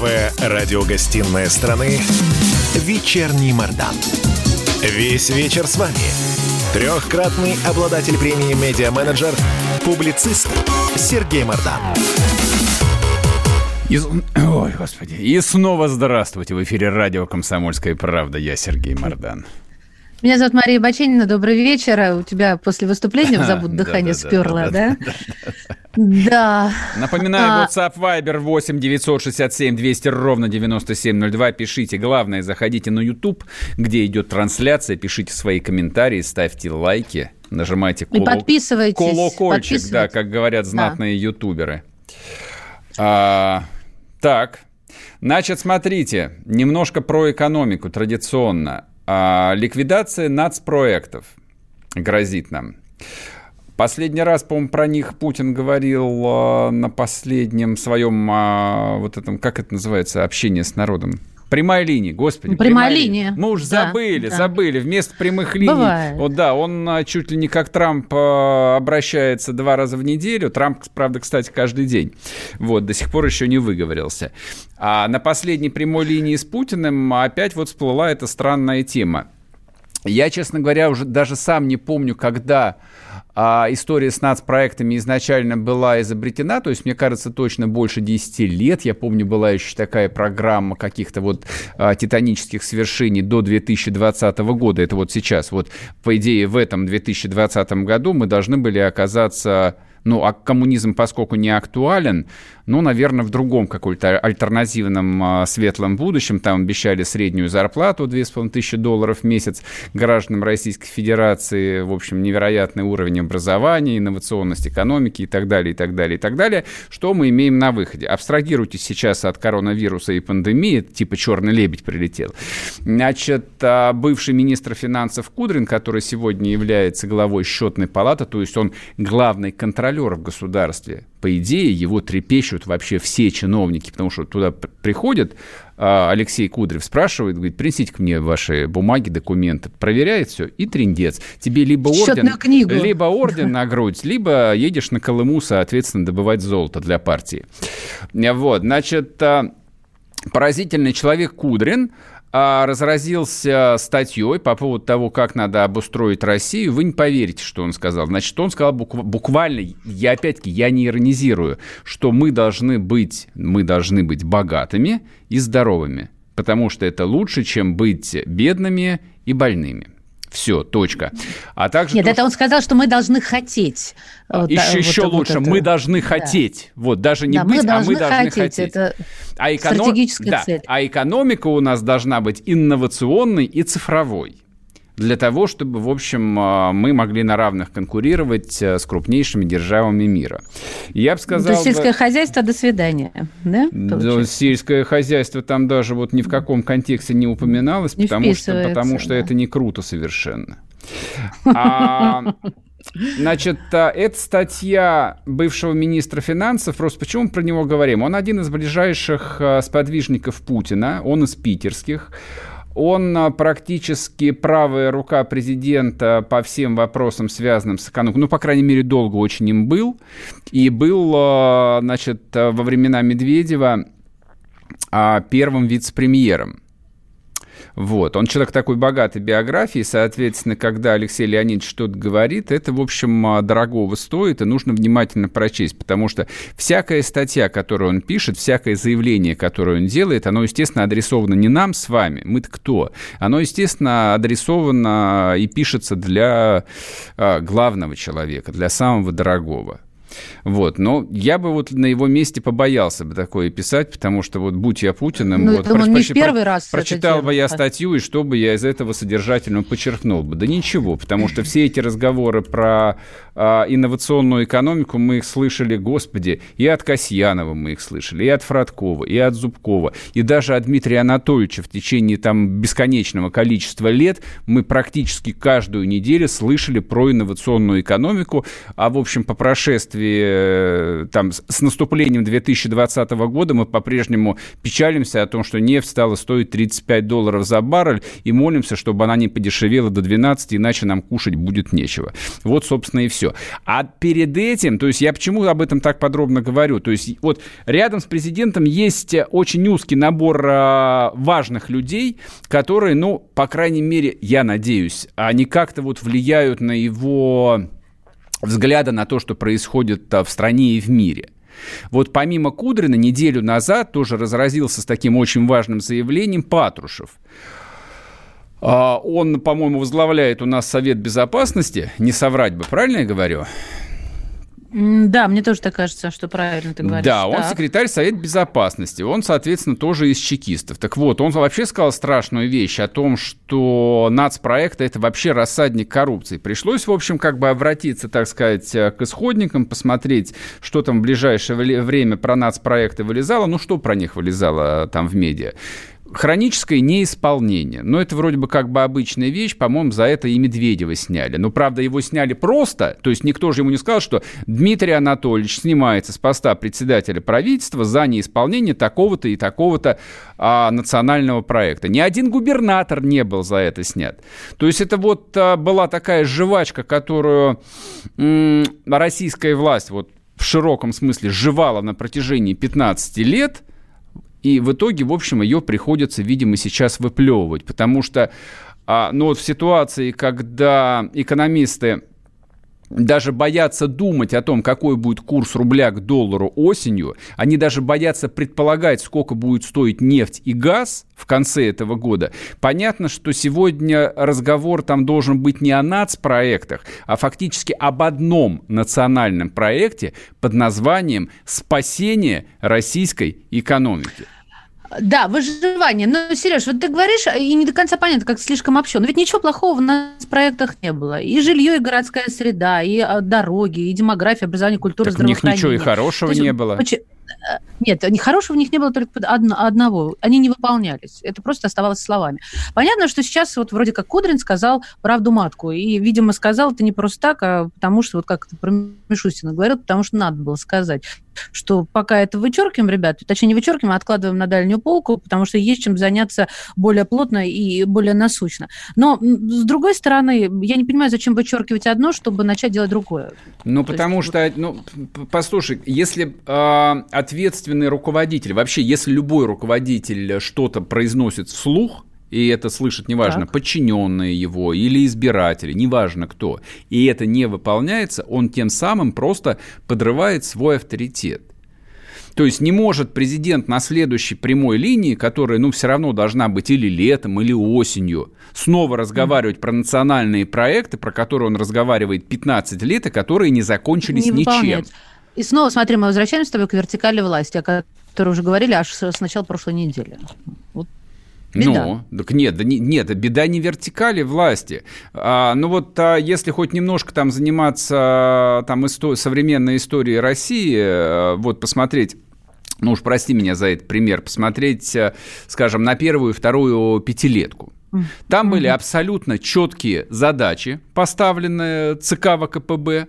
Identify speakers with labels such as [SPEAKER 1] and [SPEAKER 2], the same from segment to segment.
[SPEAKER 1] Первая радиогостинная страны «Вечерний Мордан». Весь вечер с вами. Трехкратный обладатель премии «Медиа-менеджер», публицист Сергей Мордан.
[SPEAKER 2] И... Ой, господи. И снова здравствуйте. В эфире радио «Комсомольская правда». Я Сергей Мордан.
[SPEAKER 3] Меня зовут Мария Баченина. Добрый вечер. У тебя после выступления в забуд дыхание сперло, да? Да.
[SPEAKER 2] Напоминаю, а. WhatsApp Viber 8 967 200 ровно 9702. Пишите. Главное, заходите на YouTube, где идет трансляция, пишите свои комментарии, ставьте лайки, нажимайте
[SPEAKER 3] коло... И подписывайтесь.
[SPEAKER 2] колокольчик, да, как говорят знатные да. ютуберы. А, так, значит, смотрите, немножко про экономику традиционно. А, ликвидация нацпроектов грозит нам. Последний раз, по-моему, про них Путин говорил а, на последнем своем, а, вот этом, как это называется, общение с народом. Прямая линия, господи.
[SPEAKER 3] Прямая, прямая линия.
[SPEAKER 2] линия. Мы уж да, забыли, да. забыли. Вместо прямых линий. Бывает. Вот да, он а, чуть ли не как Трамп а, обращается два раза в неделю. Трамп, правда, кстати, каждый день. Вот, до сих пор еще не выговорился. А на последней прямой линии с Путиным опять вот всплыла эта странная тема. Я, честно говоря, уже даже сам не помню, когда а история с нацпроектами изначально была изобретена, то есть, мне кажется, точно больше 10 лет. Я помню, была еще такая программа каких-то вот а, титанических свершений до 2020 года. Это вот сейчас. Вот, по идее, в этом 2020 году мы должны были оказаться ну, а коммунизм, поскольку не актуален, ну, наверное, в другом каком-то альтернативном а, светлом будущем. Там обещали среднюю зарплату 2500 долларов в месяц гражданам Российской Федерации, в общем, невероятный уровень образования, инновационность экономики и так далее, и так далее, и так далее. Что мы имеем на выходе? Абстрагируйтесь сейчас от коронавируса и пандемии, типа черный лебедь прилетел. Значит, а, бывший министр финансов Кудрин, который сегодня является главой счетной палаты, то есть он главный контролер в государстве, по идее, его трепещут вообще все чиновники, потому что туда приходят, а, Алексей Кудрев спрашивает, говорит, принесите мне ваши бумаги, документы, проверяет все, и трендец. Тебе либо орден, либо орден на грудь, либо едешь на Колыму, соответственно, добывать золото для партии. Вот, значит, а, поразительный человек Кудрин, разразился статьей по поводу того, как надо обустроить Россию, вы не поверите, что он сказал. Значит, он сказал буквально, я опять-таки, я не иронизирую, что мы должны быть, мы должны быть богатыми и здоровыми, потому что это лучше, чем быть бедными и больными. Все, точка. А также
[SPEAKER 3] Нет, то, это он сказал, что мы должны хотеть.
[SPEAKER 2] А, еще, вот, еще вот лучше, это. мы должны хотеть. Да. Вот, даже не да, быть, мы а мы должны хотеть. хотеть. Это а эконом... стратегическая да. цель. А экономика у нас должна быть инновационной и цифровой для того, чтобы, в общем, а, мы могли на равных конкурировать э, с крупнейшими державами мира. Я бы сказал...
[SPEAKER 3] То есть сельское хозяйство, до свидания, да?
[SPEAKER 2] да сельское хозяйство там даже вот ни в каком контексте не упоминалось, не потому, что, потому что да. это не круто совершенно. А, Значит, а, это статья бывшего министра финансов. Просто почему мы про него говорим? Он один из ближайших а, сподвижников Путина, он из питерских. Он а, практически правая рука президента по всем вопросам, связанным с экономикой. Ну, по крайней мере, долго очень им был. И был, а, значит, во времена Медведева а, первым вице-премьером. Вот. Он человек такой богатой биографии, соответственно, когда Алексей Леонидович что-то говорит, это, в общем, а, дорогого стоит, и нужно внимательно прочесть, потому что всякая статья, которую он пишет, всякое заявление, которое он делает, оно, естественно, адресовано не нам с вами, мы-то кто? Оно, естественно, адресовано и пишется для а, главного человека, для самого дорогого. Вот. Но я бы вот на его месте побоялся бы такое писать, потому что вот будь я Путиным, ну, вот,
[SPEAKER 3] думаю, про, не в первый раз
[SPEAKER 2] прочитал бы я статью, и что бы я из этого содержательно подчеркнул бы? Да ничего, потому что все эти разговоры про а, инновационную экономику мы их слышали, господи, и от Касьянова мы их слышали, и от Фродкова, и от Зубкова, и даже от Дмитрия Анатольевича в течение там бесконечного количества лет мы практически каждую неделю слышали про инновационную экономику, а в общем по прошествии прошествии, э, там, с наступлением 2020 года мы по-прежнему печалимся о том, что нефть стала стоить 35 долларов за баррель, и молимся, чтобы она не подешевела до 12, иначе нам кушать будет нечего. Вот, собственно, и все. А перед этим, то есть я почему об этом так подробно говорю, то есть вот рядом с президентом есть очень узкий набор а, важных людей, которые, ну, по крайней мере, я надеюсь, они как-то вот влияют на его взгляда на то, что происходит а, в стране и в мире. Вот помимо Кудрина неделю назад тоже разразился с таким очень важным заявлением Патрушев. А, он, по-моему, возглавляет у нас Совет Безопасности, не соврать бы, правильно я говорю?
[SPEAKER 3] Да, мне тоже так кажется, что правильно ты говоришь.
[SPEAKER 2] Да, он так. секретарь Совета Безопасности, он, соответственно, тоже из чекистов. Так вот, он вообще сказал страшную вещь о том, что нацпроект – это вообще рассадник коррупции. Пришлось, в общем, как бы обратиться, так сказать, к исходникам, посмотреть, что там в ближайшее время про нацпроекты вылезало. Ну, что про них вылезало там в медиа? Хроническое неисполнение. Но это вроде бы как бы обычная вещь. По-моему, за это и Медведева сняли. Но, правда, его сняли просто. То есть никто же ему не сказал, что Дмитрий Анатольевич снимается с поста председателя правительства за неисполнение такого-то и такого-то а, национального проекта. Ни один губернатор не был за это снят. То есть это вот а, была такая жвачка, которую м- российская власть вот в широком смысле жевала на протяжении 15 лет – и в итоге, в общем, ее приходится, видимо, сейчас выплевывать, потому что а, ну вот в ситуации, когда экономисты даже боятся думать о том, какой будет курс рубля к доллару осенью. Они даже боятся предполагать, сколько будет стоить нефть и газ в конце этого года. Понятно, что сегодня разговор там должен быть не о нацпроектах, а фактически об одном национальном проекте под названием «Спасение российской экономики».
[SPEAKER 3] Да, выживание. Но, Сереж, вот ты говоришь, и не до конца понятно, как слишком общо. Но ведь ничего плохого в нас проектах не было. И жилье, и городская среда, и а, дороги, и демография, образование, культура, так здравоохранение.
[SPEAKER 2] у них ничего и хорошего есть, не было.
[SPEAKER 3] Э, нет, хорошего в них не было только одного. Они не выполнялись. Это просто оставалось словами. Понятно, что сейчас вот вроде как Кудрин сказал правду матку. И, видимо, сказал это не просто так, а потому что, вот как Мишустина говорил, потому что надо было сказать что пока это вычеркиваем, ребят, точнее не вычеркиваем, а откладываем на дальнюю полку, потому что есть чем заняться более плотно и более насущно. Но, с другой стороны, я не понимаю, зачем вычеркивать одно, чтобы начать делать другое.
[SPEAKER 2] Ну, То потому есть, что, ну, послушай, если э, ответственный руководитель, вообще, если любой руководитель что-то произносит вслух, и это слышат, неважно, так. подчиненные его или избиратели, неважно кто, и это не выполняется, он тем самым просто подрывает свой авторитет. То есть не может президент на следующей прямой линии, которая, ну, все равно должна быть или летом, или осенью, снова разговаривать про национальные проекты, про которые он разговаривает 15 лет, и которые не закончились не ничем.
[SPEAKER 3] И снова, смотри, мы возвращаемся с тобой к вертикали власти, о которой уже говорили аж с начала прошлой недели.
[SPEAKER 2] Беда. Ну, так нет, да не, нет, беда не вертикали власти. А, ну вот а, если хоть немножко там заниматься там исто- современной историей России, а, вот посмотреть ну уж прости меня за этот пример, посмотреть, а, скажем, на первую и вторую пятилетку. Там были абсолютно четкие задачи, поставленные ЦК ВКПБ.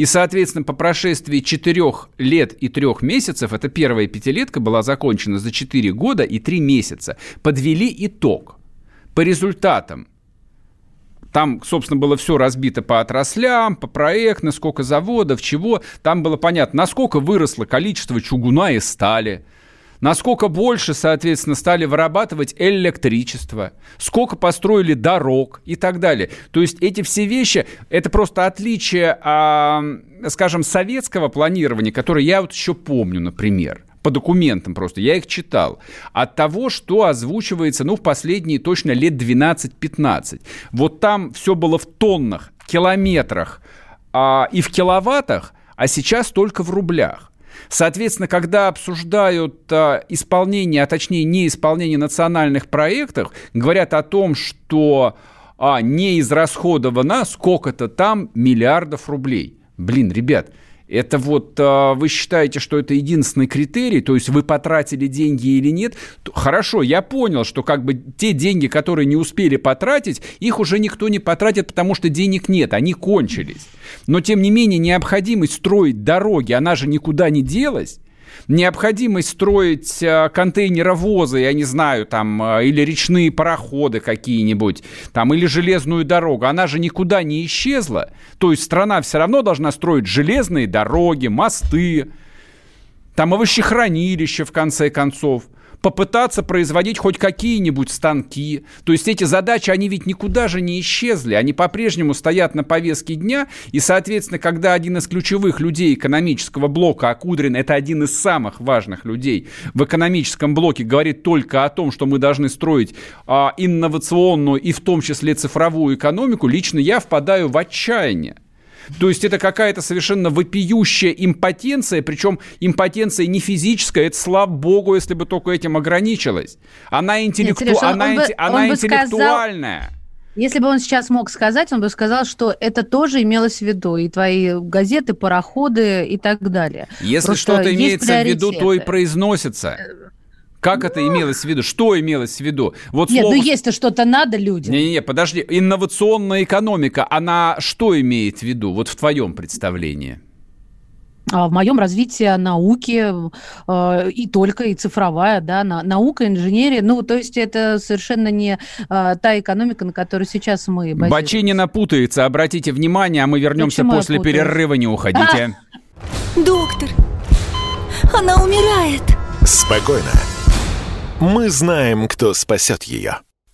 [SPEAKER 2] И, соответственно, по прошествии четырех лет и трех месяцев, эта первая пятилетка была закончена за четыре года и три месяца, подвели итог. По результатам там, собственно, было все разбито по отраслям, по проектам, сколько заводов, чего. Там было понятно, насколько выросло количество чугуна и стали – насколько больше, соответственно, стали вырабатывать электричество, сколько построили дорог и так далее. То есть эти все вещи, это просто отличие, а, скажем, советского планирования, которое я вот еще помню, например по документам просто, я их читал, от того, что озвучивается, ну, в последние точно лет 12-15. Вот там все было в тоннах, километрах а, и в киловаттах, а сейчас только в рублях. Соответственно, когда обсуждают а, исполнение, а точнее неисполнение национальных проектов, говорят о том, что а, не израсходовано сколько-то там миллиардов рублей. Блин, ребят, Это вот э, вы считаете, что это единственный критерий, то есть вы потратили деньги или нет? Хорошо, я понял, что как бы те деньги, которые не успели потратить, их уже никто не потратит, потому что денег нет, они кончились. Но тем не менее необходимость строить дороги, она же никуда не делась необходимость строить э, контейнеровозы, я не знаю, там, э, или речные пароходы какие-нибудь, там, или железную дорогу, она же никуда не исчезла. То есть страна все равно должна строить железные дороги, мосты, там, овощехранилища, в конце концов – попытаться производить хоть какие-нибудь станки. То есть эти задачи, они ведь никуда же не исчезли, они по-прежнему стоят на повестке дня, и, соответственно, когда один из ключевых людей экономического блока, а Кудрин это один из самых важных людей в экономическом блоке, говорит только о том, что мы должны строить а, инновационную и в том числе цифровую экономику, лично я впадаю в отчаяние. То есть это какая-то совершенно вопиющая импотенция, причем импотенция не физическая, это слава богу, если бы только этим ограничилась. Она, интеллекту... Нет, Сереж, она, бы, она интеллектуальная. Сказал...
[SPEAKER 3] Если бы он сейчас мог сказать, он бы сказал, что это тоже имелось в виду, и твои газеты, пароходы и так далее.
[SPEAKER 2] Если что-то имеется в виду, то и произносится. Как это имелось в виду? Что имелось в виду?
[SPEAKER 3] Вот Нет, слово... ну есть-то что-то надо людям.
[SPEAKER 2] Не-не, подожди. Инновационная экономика, она что имеет в виду? Вот в твоем представлении.
[SPEAKER 3] А в моем развитии науки э, и только, и цифровая, да, на, наука, инженерия, ну, то есть это совершенно не э, та экономика, на которой сейчас мы
[SPEAKER 2] базируемся. Бочинина путается, обратите внимание, а мы вернемся Почему после перерыва, не уходите.
[SPEAKER 4] А! Доктор, она умирает.
[SPEAKER 1] Спокойно. Мы знаем, кто спасет ее.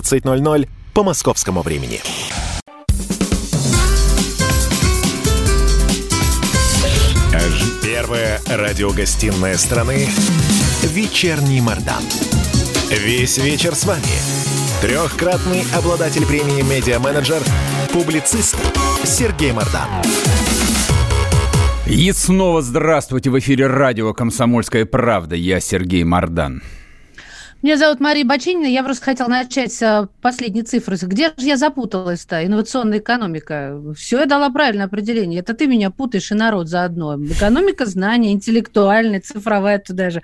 [SPEAKER 1] 17.00 по московскому времени. Первая радиогостинная страны «Вечерний Мордан». Весь вечер с вами. Трехкратный обладатель премии «Медиа-менеджер», публицист Сергей Мордан.
[SPEAKER 2] И снова здравствуйте в эфире радио «Комсомольская правда». Я Сергей Мордан.
[SPEAKER 3] Меня зовут Мария Бочинина. Я просто хотела начать с последней цифры. Где же я запуталась-то? Инновационная экономика. Все, я дала правильное определение. Это ты меня путаешь и народ заодно. Экономика знания, интеллектуальная, цифровая туда же.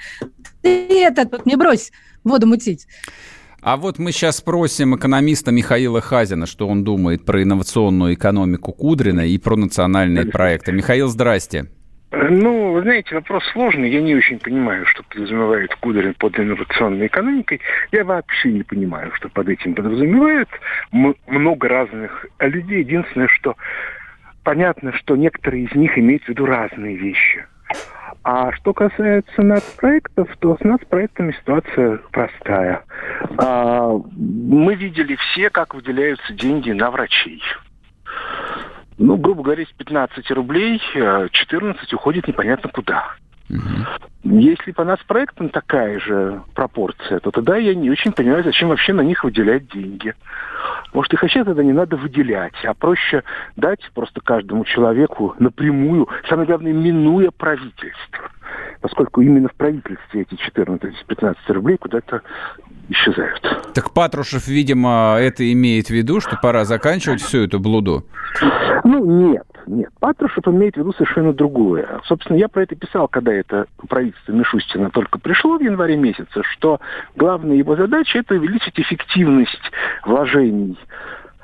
[SPEAKER 3] Ты это тут не брось воду мутить.
[SPEAKER 2] А вот мы сейчас спросим экономиста Михаила Хазина, что он думает про инновационную экономику Кудрина и про национальные проекты. Михаил, здрасте.
[SPEAKER 5] Ну, вы знаете, вопрос сложный. Я не очень понимаю, что подразумевает Кудрин под инновационной экономикой. Я вообще не понимаю, что под этим подразумевают. Много разных людей. Единственное, что понятно, что некоторые из них имеют в виду разные вещи. А что касается нацпроектов, то с нацпроектами ситуация простая. А, мы видели все, как выделяются деньги на врачей. Ну, грубо говоря, с 15 рублей 14 э, уходит непонятно куда. Угу. Если по нас проектам такая же пропорция, то тогда я не очень понимаю, зачем вообще на них выделять деньги. Может, их вообще тогда не надо выделять, а проще дать просто каждому человеку напрямую, самое главное, минуя правительство. Поскольку именно в правительстве эти 14-15 рублей куда-то исчезают.
[SPEAKER 2] Так Патрушев, видимо, это имеет в виду, что пора заканчивать всю эту блуду?
[SPEAKER 5] Ну, нет, нет. Патрушев имеет в виду совершенно другое. Собственно, я про это писал, когда это правительство Мишустина только пришло в январе месяце, что главная его задача – это увеличить эффективность вложений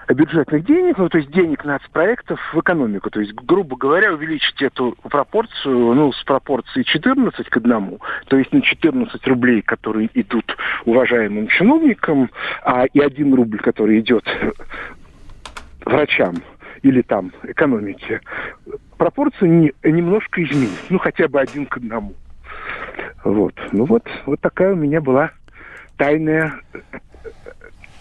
[SPEAKER 5] бюджетных денег, ну, то есть денег нацпроектов в экономику. То есть, грубо говоря, увеличить эту пропорцию, ну, с пропорции 14 к 1, то есть на 14 рублей, которые идут уважаемым чиновникам, а и 1 рубль, который идет врачам или там экономике, пропорцию не, немножко изменить, ну, хотя бы один к одному. Вот. Ну вот, вот такая у меня была тайная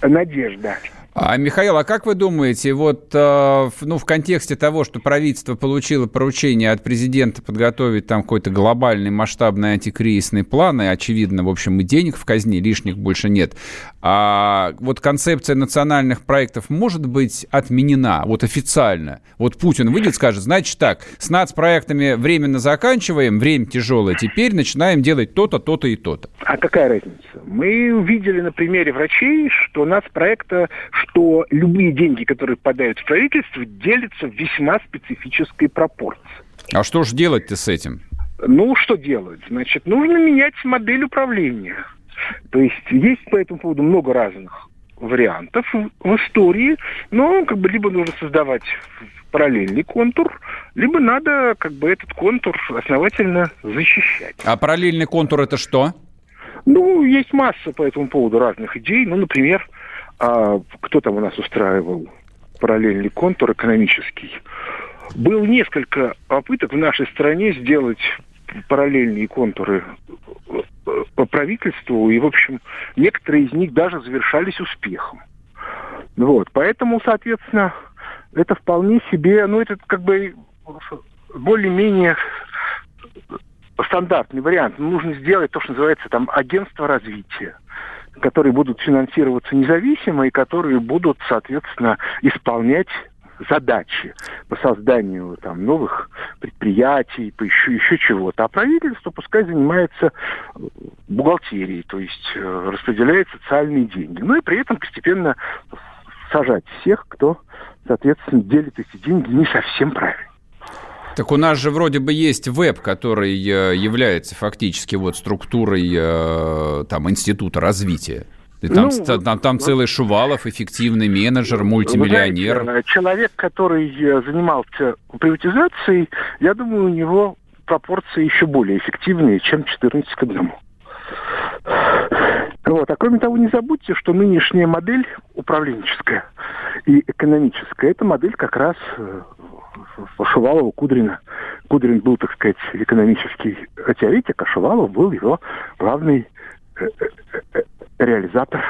[SPEAKER 5] надежда.
[SPEAKER 2] А, Михаил, а как вы думаете, вот э, ну, в контексте того, что правительство получило поручение от президента подготовить там какой-то глобальный масштабный антикризисный план, и, очевидно, в общем, и денег в казне лишних больше нет, а вот концепция национальных проектов может быть отменена, вот официально? Вот Путин выйдет скажет, значит так, с нацпроектами временно заканчиваем, время тяжелое, теперь начинаем делать то-то, то-то и то-то.
[SPEAKER 5] А какая разница? Мы увидели на примере врачей, что нацпроекта что любые деньги, которые попадают в правительство, делятся в весьма специфической пропорции.
[SPEAKER 2] А что же делать-то с этим?
[SPEAKER 5] Ну, что делать? Значит, нужно менять модель управления. То есть есть по этому поводу много разных вариантов в истории, но как бы либо нужно создавать параллельный контур, либо надо как бы этот контур основательно защищать.
[SPEAKER 2] А параллельный контур это что?
[SPEAKER 5] Ну, есть масса по этому поводу разных идей. Ну, например, а кто там у нас устраивал параллельный контур экономический? Было несколько попыток в нашей стране сделать параллельные контуры по правительству, и, в общем, некоторые из них даже завершались успехом. Вот, поэтому, соответственно, это вполне себе, ну, это как бы более-менее стандартный вариант. Нужно сделать то, что называется там агентство развития которые будут финансироваться независимо и которые будут, соответственно, исполнять задачи по созданию там, новых предприятий, по еще, еще чего-то. А правительство пускай занимается бухгалтерией, то есть э, распределяет социальные деньги. Ну и при этом постепенно сажать всех, кто, соответственно, делит эти деньги не совсем правильно.
[SPEAKER 2] Так у нас же вроде бы есть веб, который э, является фактически вот структурой э, там института развития. И там, ну, там, там целый Шувалов, эффективный менеджер, мультимиллионер.
[SPEAKER 5] Знаете, человек, который э, занимался приватизацией, я думаю, у него пропорции еще более эффективные, чем 14 к 1. Вот. А кроме того, не забудьте, что нынешняя модель управленческая и экономическая, это модель как раз Шувалова, Кудрина. Кудрин был, так сказать, экономический теоретик, а Шувалов был его главный э, э, э, реализатор.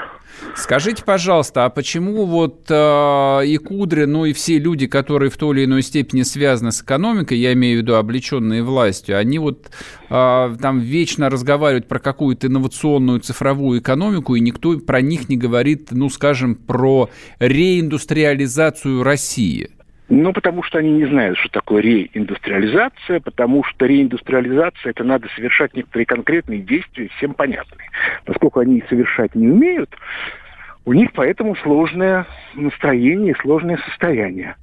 [SPEAKER 2] Скажите, пожалуйста, а почему вот э, и Кудрин, ну и все люди, которые в той или иной степени связаны с экономикой, я имею в виду облеченные властью, они вот э, там вечно разговаривают про какую-то инновационную цифровую экономику, и никто про них не говорит, ну, скажем, про реиндустриализацию России?
[SPEAKER 5] Ну, потому что они не знают, что такое реиндустриализация, потому что реиндустриализация это надо совершать некоторые конкретные действия, всем понятные. Поскольку они совершать не умеют, у них поэтому сложное настроение, сложное состояние.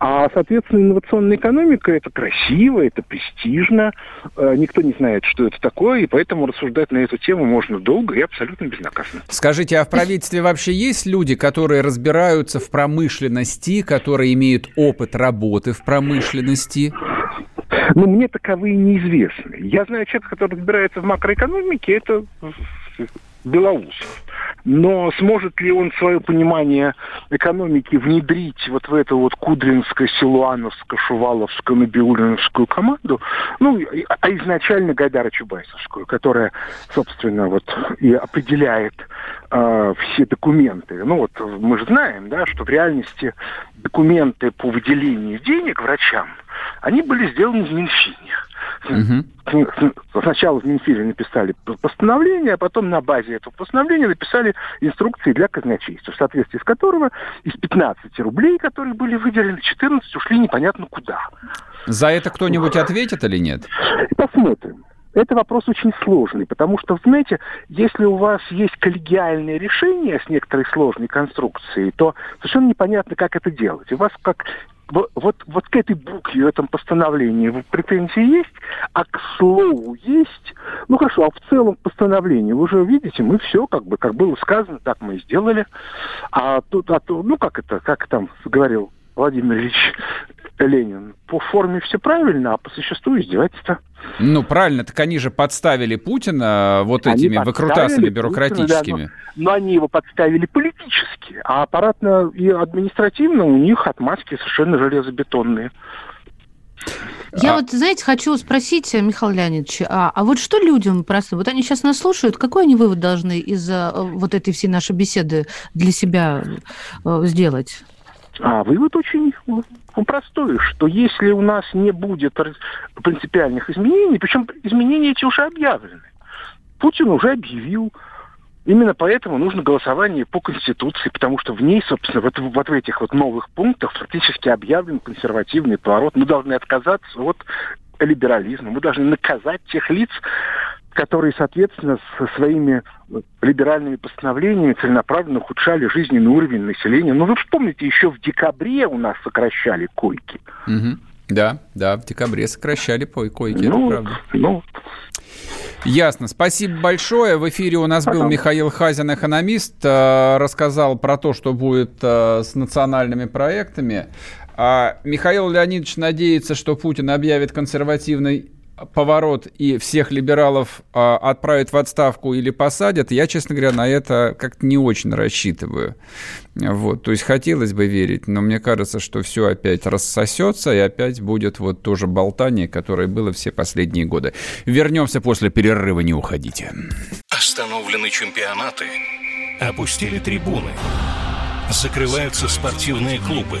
[SPEAKER 5] А, соответственно, инновационная экономика – это красиво, это престижно, э, никто не знает, что это такое, и поэтому рассуждать на эту тему можно долго и абсолютно безнаказанно.
[SPEAKER 2] Скажите, а в правительстве вообще есть люди, которые разбираются в промышленности, которые имеют опыт работы в промышленности?
[SPEAKER 5] Ну, мне таковые неизвестны. Я знаю человека, который разбирается в макроэкономике, это Белоусов. Но сможет ли он свое понимание экономики внедрить вот в эту вот Кудринскую, Силуановскую, Шуваловскую, Набиулиновскую команду, ну, а изначально Гайдара Чубайсовскую, которая, собственно, вот и определяет э, все документы. Ну вот мы же знаем, да, что в реальности документы по выделению денег врачам, они были сделаны в Минфине. Угу. Сначала в Минфине написали постановление, а потом на базе этого постановления написали инструкции для казначейства, в соответствии с которого из 15 рублей, которые были выделены, 14 ушли непонятно куда.
[SPEAKER 2] За это кто-нибудь ответит или нет?
[SPEAKER 5] Посмотрим. Это вопрос очень сложный, потому что, знаете, если у вас есть коллегиальное решение с некоторой сложной конструкцией, то совершенно непонятно, как это делать. У вас как вот, вот, к этой букве в этом постановлении претензии есть, а к слову есть. Ну хорошо, а в целом постановление, вы уже видите, мы все, как бы, как было сказано, так мы и сделали. А тут, а то, ну как это, как там говорил Владимир Ильич Ленин. По форме все правильно, а по существу издевательство.
[SPEAKER 2] Ну, правильно, так они же подставили Путина вот они этими выкрутасами бюрократическими.
[SPEAKER 5] Путина, да, но, но они его подставили политически, а аппаратно и административно у них отмазки совершенно железобетонные.
[SPEAKER 3] Я а... вот, знаете, хочу спросить, Михаил Леонидович, а, а вот что людям простым? Вот они сейчас нас слушают, какой они вывод должны из э, вот этой всей нашей беседы для себя э, сделать?
[SPEAKER 5] А вывод очень простой, что если у нас не будет принципиальных изменений, причем изменения эти уже объявлены, Путин уже объявил, Именно поэтому нужно голосование по Конституции, потому что в ней, собственно, вот, вот в этих вот новых пунктах фактически объявлен консервативный поворот. Мы должны отказаться от либерализма, мы должны наказать тех лиц, которые, соответственно, со своими либеральными постановлениями целенаправленно ухудшали жизненный уровень населения. Ну, вы вспомните, еще в декабре у нас сокращали койки.
[SPEAKER 2] Угу. Да, да, в декабре сокращали койки, ну, это правда. Ну, Ясно. Спасибо большое. В эфире у нас был Михаил Хазин, экономист. Э, рассказал про то, что будет э, с национальными проектами. А Михаил Леонидович надеется, что Путин объявит консервативный поворот и всех либералов а, отправят в отставку или посадят, я, честно говоря, на это как-то не очень рассчитываю. Вот, то есть хотелось бы верить, но мне кажется, что все опять рассосется и опять будет вот то же болтание, которое было все последние годы. Вернемся после перерыва, не уходите.
[SPEAKER 6] Остановлены чемпионаты, опустили трибуны, закрываются спортивные клубы,